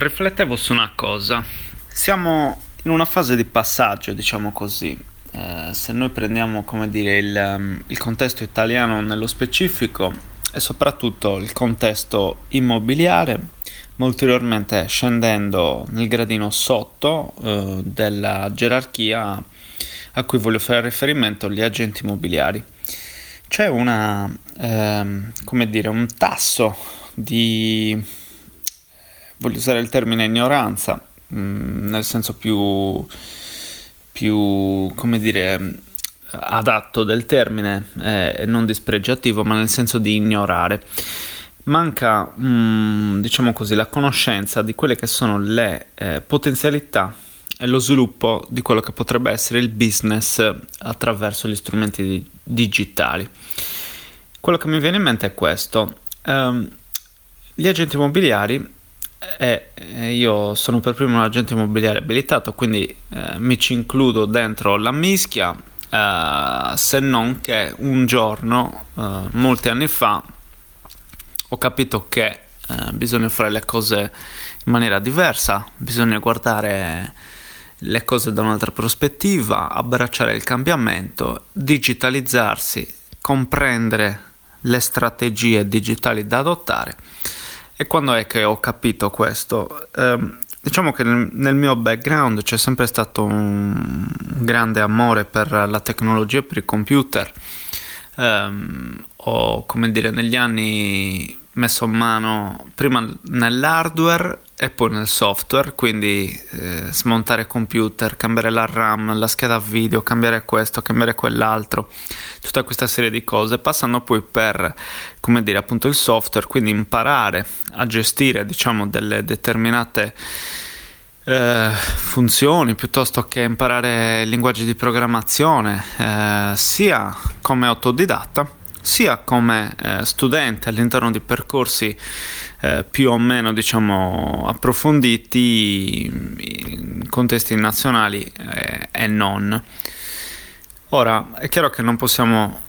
Riflettevo su una cosa. Siamo in una fase di passaggio, diciamo così. Eh, se noi prendiamo, come dire, il, um, il contesto italiano nello specifico e soprattutto il contesto immobiliare, ma ulteriormente scendendo nel gradino sotto eh, della gerarchia a cui voglio fare riferimento, gli agenti immobiliari. C'è una, ehm, come dire, un tasso di voglio usare il termine ignoranza, mm, nel senso più, più, come dire, adatto del termine eh, non dispregiativo, ma nel senso di ignorare. Manca, mm, diciamo così, la conoscenza di quelle che sono le eh, potenzialità e lo sviluppo di quello che potrebbe essere il business attraverso gli strumenti digitali. Quello che mi viene in mente è questo. Um, gli agenti immobiliari eh, io sono per primo un agente immobiliare abilitato, quindi eh, mi ci includo dentro la mischia, eh, se non che un giorno, eh, molti anni fa, ho capito che eh, bisogna fare le cose in maniera diversa, bisogna guardare le cose da un'altra prospettiva, abbracciare il cambiamento, digitalizzarsi, comprendere le strategie digitali da adottare e quando è che ho capito questo? Eh, diciamo che nel, nel, mio background c'è sempre stato un grande amore per la tecnologia e per i computer. Eh, ho, come dire, negli anni messo mano prima nell'hardware e poi nel software, quindi eh, smontare computer, cambiare la RAM, la scheda video, cambiare questo, cambiare quell'altro, tutta questa serie di cose, passando poi per, come dire, appunto il software, quindi imparare a gestire, diciamo, delle determinate eh, funzioni piuttosto che imparare linguaggi di programmazione, eh, sia come autodidatta sia come eh, studente all'interno di percorsi eh, più o meno diciamo approfonditi in contesti nazionali eh, e non. Ora è chiaro che non possiamo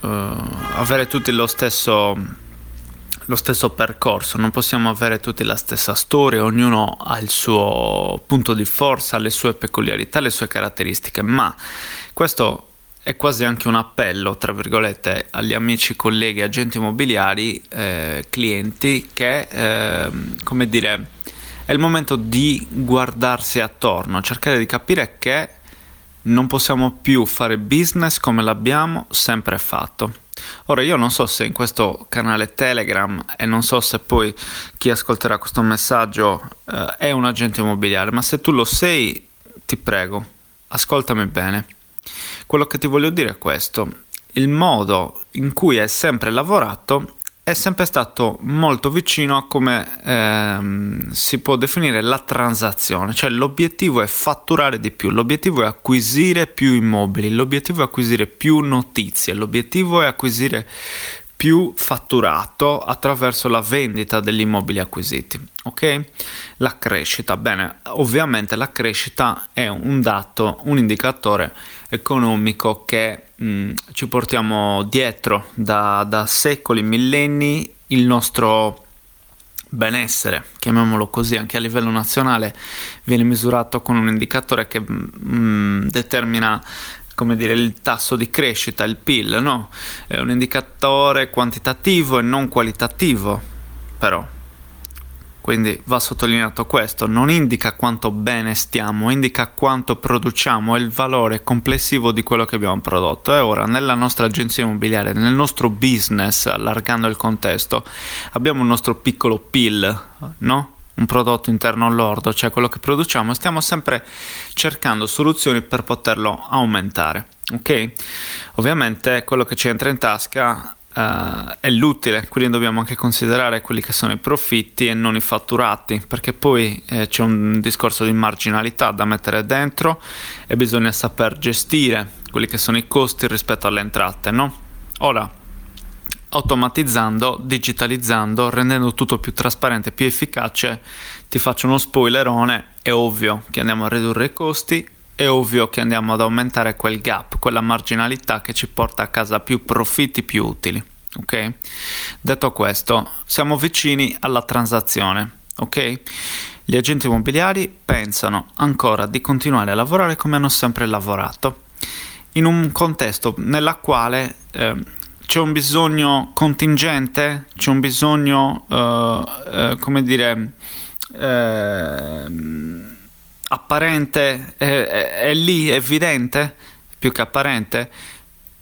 eh, avere tutti lo stesso, lo stesso percorso, non possiamo avere tutti la stessa storia, ognuno ha il suo punto di forza, le sue peculiarità, le sue caratteristiche, ma questo è quasi anche un appello, tra virgolette, agli amici, colleghi, agenti immobiliari, eh, clienti, che, eh, come dire, è il momento di guardarsi attorno, cercare di capire che non possiamo più fare business come l'abbiamo sempre fatto. Ora io non so se in questo canale Telegram e non so se poi chi ascolterà questo messaggio eh, è un agente immobiliare, ma se tu lo sei, ti prego, ascoltami bene. Quello che ti voglio dire è questo, il modo in cui hai sempre lavorato è sempre stato molto vicino a come ehm, si può definire la transazione, cioè l'obiettivo è fatturare di più, l'obiettivo è acquisire più immobili, l'obiettivo è acquisire più notizie, l'obiettivo è acquisire più fatturato attraverso la vendita degli immobili acquisiti. Ok? La crescita. Bene, ovviamente la crescita è un dato, un indicatore economico che mh, mm, ci portiamo dietro da, da secoli, millenni, il nostro benessere, chiamiamolo così, anche a livello nazionale viene misurato con un indicatore che mh, mm, determina come dire, il tasso di crescita, il PIL, no? È un indicatore quantitativo e non qualitativo, però. Quindi va sottolineato questo, non indica quanto bene stiamo, indica quanto produciamo e il valore complessivo di quello che abbiamo prodotto. E ora nella nostra agenzia immobiliare, nel nostro business, allargando il contesto, abbiamo il nostro piccolo PIL, no? un prodotto interno lordo, cioè quello che produciamo, stiamo sempre cercando soluzioni per poterlo aumentare. Ok? Ovviamente quello che ci entra in tasca uh, è l'utile, quindi dobbiamo anche considerare quelli che sono i profitti e non i fatturati, perché poi eh, c'è un discorso di marginalità da mettere dentro e bisogna saper gestire quelli che sono i costi rispetto alle entrate, no? Ora, automatizzando, digitalizzando, rendendo tutto più trasparente, più efficace, ti faccio uno spoilerone, è ovvio che andiamo a ridurre i costi, è ovvio che andiamo ad aumentare quel gap, quella marginalità che ci porta a casa più profitti più utili. Ok? Detto questo, siamo vicini alla transazione, ok? gli agenti immobiliari pensano ancora di continuare a lavorare come hanno sempre lavorato, in un contesto nella quale eh, c'è un bisogno contingente, c'è un bisogno, eh, eh, come dire, ehm, apparente, è, è, è lì, evidente, più che apparente.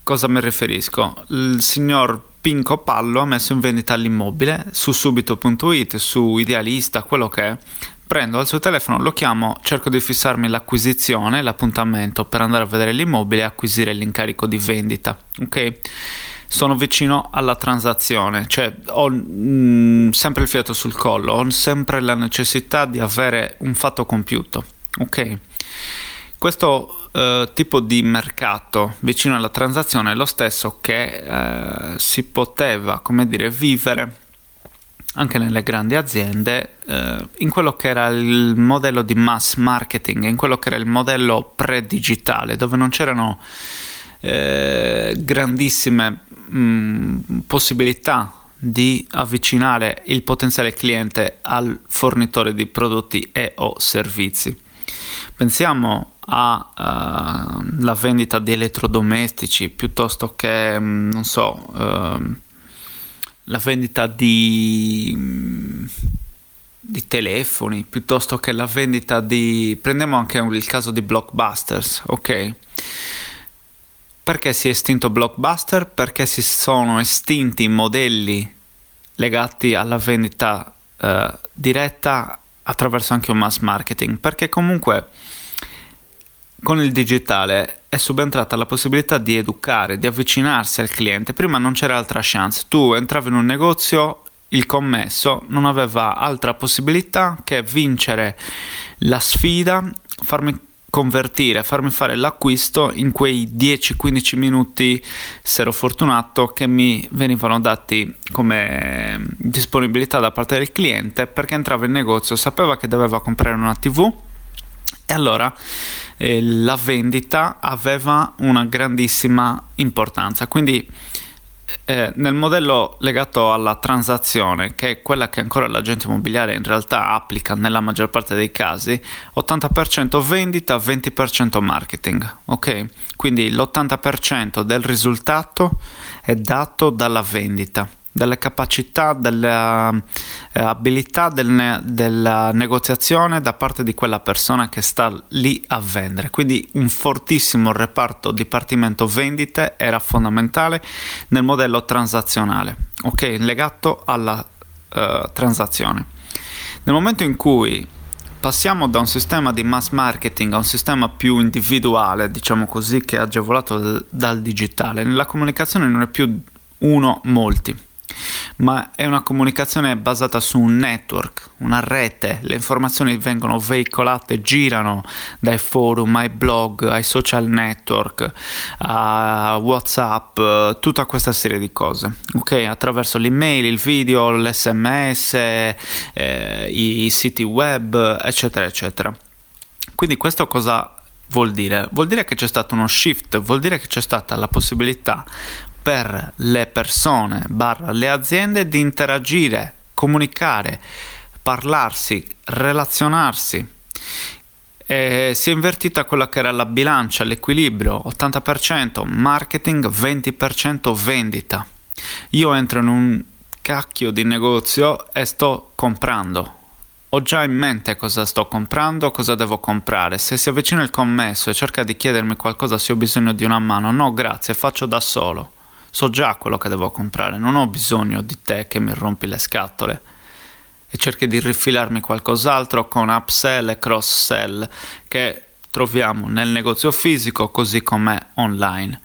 Cosa mi riferisco? Il signor Pinco Pallo ha messo in vendita l'immobile su subito.it, su Idealista, quello che è. Prendo il suo telefono, lo chiamo, cerco di fissarmi l'acquisizione, l'appuntamento per andare a vedere l'immobile e acquisire l'incarico di vendita. Ok? Sono vicino alla transazione, cioè ho mh, mm, sempre il fiato sul collo, ho sempre la necessità di avere un fatto compiuto. Ok? Questo eh, tipo di mercato vicino alla transazione è lo stesso che eh, si poteva, come dire, vivere anche nelle grandi aziende eh, in quello che era il modello di mass marketing, in quello che era il modello pre-digitale, dove non c'erano eh, grandissime mh, possibilità di avvicinare il potenziale cliente al fornitore di prodotti e o servizi. Pensiamo alla uh, vendita di elettrodomestici piuttosto che, mm, non so, uh, la vendita di, mm, di, telefoni, piuttosto che la vendita di... Prendiamo anche il caso di Blockbusters, ok? Perché si è estinto Blockbuster? Perché si sono estinti i modelli legati alla vendita uh, diretta attraverso anche un mass marketing, perché comunque con il digitale è subentrata la possibilità di educare, di avvicinarsi al cliente. Prima non c'era altra chance. Tu entravi in un negozio, il commesso non aveva altra possibilità che vincere la sfida, farmi convertire, farmi fare l'acquisto in quei 10-15 minuti, se ero fortunato, che mi venivano dati come disponibilità da parte del cliente perché entrava in negozio, sapeva che doveva comprare una TV e allora eh, la vendita aveva una grandissima importanza. Quindi eh, nel modello legato alla transazione, che è quella che ancora l'agente immobiliare in realtà applica nella maggior parte dei casi, 80% vendita, 20% marketing. Ok? Quindi l'80% del risultato è dato dalla vendita delle capacità, delle eh, abilità del ne- della negoziazione da parte di quella persona che sta lì a vendere. Quindi un fortissimo reparto dipartimento vendite era fondamentale nel modello transazionale, ok? Legato alla eh, transazione. Nel momento in cui passiamo da un sistema di mass marketing a un sistema più individuale, diciamo così, che è agevolato dal digitale, la comunicazione non è più uno, molti ma è una comunicazione basata su un network, una rete, le informazioni vengono veicolate, girano dai forum ai blog, ai social network, a Whatsapp, tutta questa serie di cose, ok? Attraverso l'email, il video, l'SMS, eh, i siti web, eccetera, eccetera. Quindi questo cosa vuol dire? Vuol dire che c'è stato uno shift, vuol dire che c'è stata la possibilità per le persone, barra le aziende di interagire, comunicare, parlarsi, relazionarsi. E si è invertita quella che era la bilancia, l'equilibrio, 80% marketing, 20% vendita. Io entro in un cacchio di negozio e sto comprando. Ho già in mente cosa sto comprando, cosa devo comprare. Se si avvicina il commesso e cerca di chiedermi qualcosa se ho bisogno di una mano, no grazie, faccio da solo so già quello che devo comprare, non ho bisogno di te che mi rompi le scatole e cerchi di rifilarmi qualcos'altro con upsell e cross sell che troviamo nel negozio fisico così come online.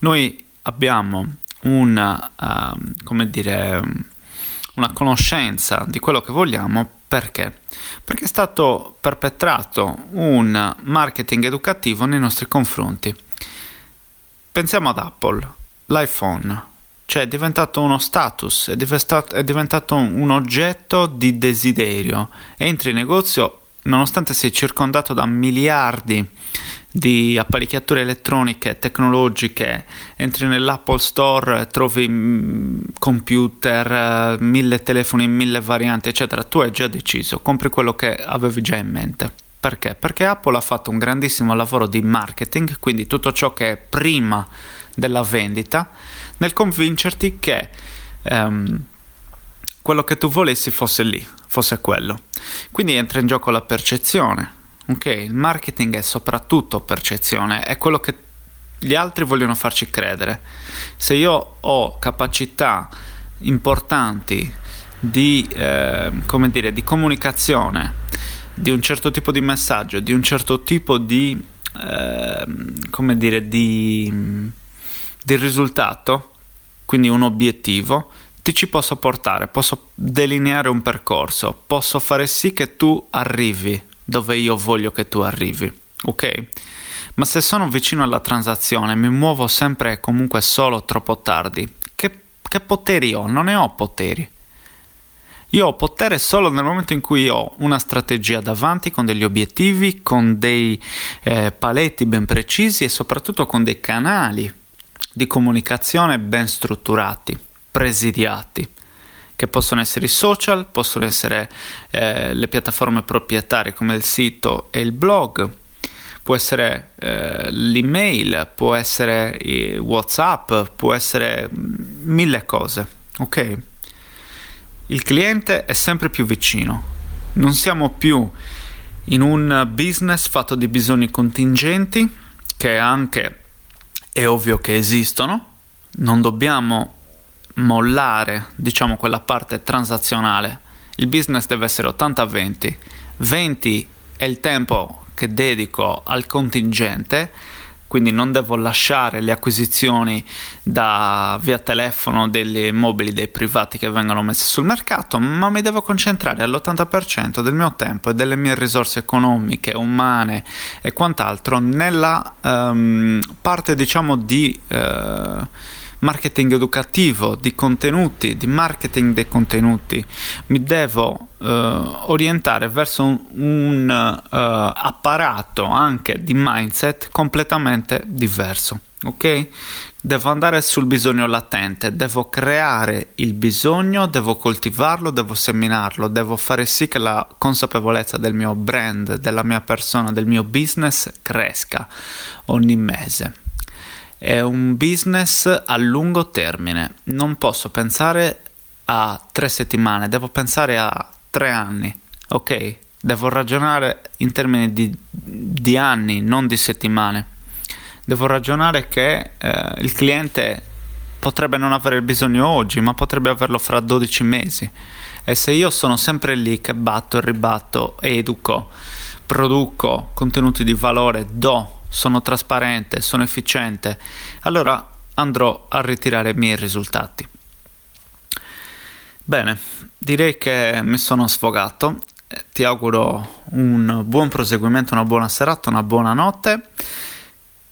Noi abbiamo una, uh, come dire, una conoscenza di quello che vogliamo perché? Perché è stato perpetrato un marketing educativo nei nostri confronti. Pensiamo ad Apple l'iPhone. Cioè è diventato uno status, è diventato, è diventato un, oggetto di desiderio. Entri in negozio, nonostante sei circondato da miliardi di apparecchiature elettroniche, tecnologiche, entri nell'Apple Store, trovi mm, computer, eh, mille telefoni, mille varianti, eccetera, tu hai già deciso, compri quello che avevi già in mente. Perché? Perché Apple ha fatto un grandissimo lavoro di marketing, quindi tutto ciò che è prima della vendita, nel convincerti che um, quello che tu volessi fosse lì, fosse quello. Quindi entra in gioco la percezione Ok, il marketing è soprattutto percezione, è quello che gli altri vogliono farci credere. Se io ho capacità importanti di, eh, come dire, di comunicazione, di un certo tipo di messaggio, di un certo tipo di, eh, come dire, di, di risultato, quindi un obiettivo, ti ci posso portare, posso delineare un percorso, posso fare sì che tu arrivi dove io voglio che tu arrivi, ok? Ma se sono vicino alla transazione, mi muovo sempre e comunque solo troppo tardi, che, che poteri ho? Non ne ho poteri. Io ho potere solo nel momento in cui ho una strategia davanti con degli obiettivi, con dei eh, paletti ben precisi e soprattutto con dei canali di comunicazione ben strutturati, presidiati che possono essere i social, possono essere eh, le piattaforme proprietarie come il sito e il blog, può essere eh, l'email, può essere WhatsApp, può essere mille cose, ok? Il cliente è sempre più vicino, non siamo più in un business fatto di bisogni contingenti che anche è ovvio che esistono, non dobbiamo mollare, diciamo, quella parte transazionale. Il business deve essere 80-20. 20 è il tempo che dedico al contingente, quindi non devo lasciare le acquisizioni da via telefono degli mobili dei privati che vengono messi sul mercato, ma mi devo concentrare all'80% del mio tempo e delle mie risorse economiche, umane e quant'altro nella um, parte diciamo di uh, marketing educativo, di contenuti, di marketing dei contenuti, mi devo eh, orientare verso un, un uh, apparato anche di mindset completamente diverso. Ok? Devo andare sul bisogno latente, devo creare il bisogno, devo coltivarlo, devo seminarlo, devo fare sì che la consapevolezza del mio brand, della mia persona, del mio business cresca ogni mese è un business a lungo termine. Non posso pensare a tre settimane, devo pensare a tre anni, ok? Devo ragionare in termini di, di anni, non di settimane. Devo ragionare che eh, il cliente potrebbe non avere bisogno oggi, ma potrebbe averlo fra 12 mesi. E se io sono sempre lì che batto e ribatto, educo, produco contenuti di valore, do sono trasparente, sono efficiente, allora andrò a ritirare i miei risultati. Bene, direi che mi sono sfogato. Ti auguro un buon proseguimento, una buona serata, una buona notte.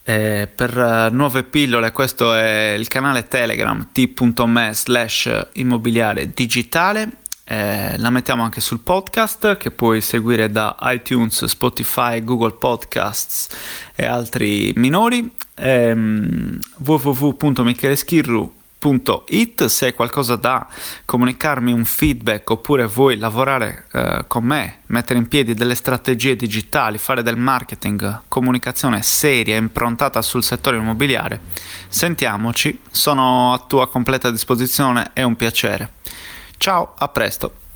Eh, per nuove pillole, questo è il canale Telegram t.me slash immobiliare digitale eh, la mettiamo anche sul podcast che puoi seguire da iTunes, Spotify, Google Podcasts e altri minori. Ehm, www.micheleschirru.it se hai qualcosa da comunicarmi, un feedback oppure vuoi lavorare eh, con me, mettere in piedi delle strategie digitali, fare del marketing, comunicazione seria, improntata sul settore immobiliare, sentiamoci, sono a tua completa disposizione, è un piacere. Ciao, a presto.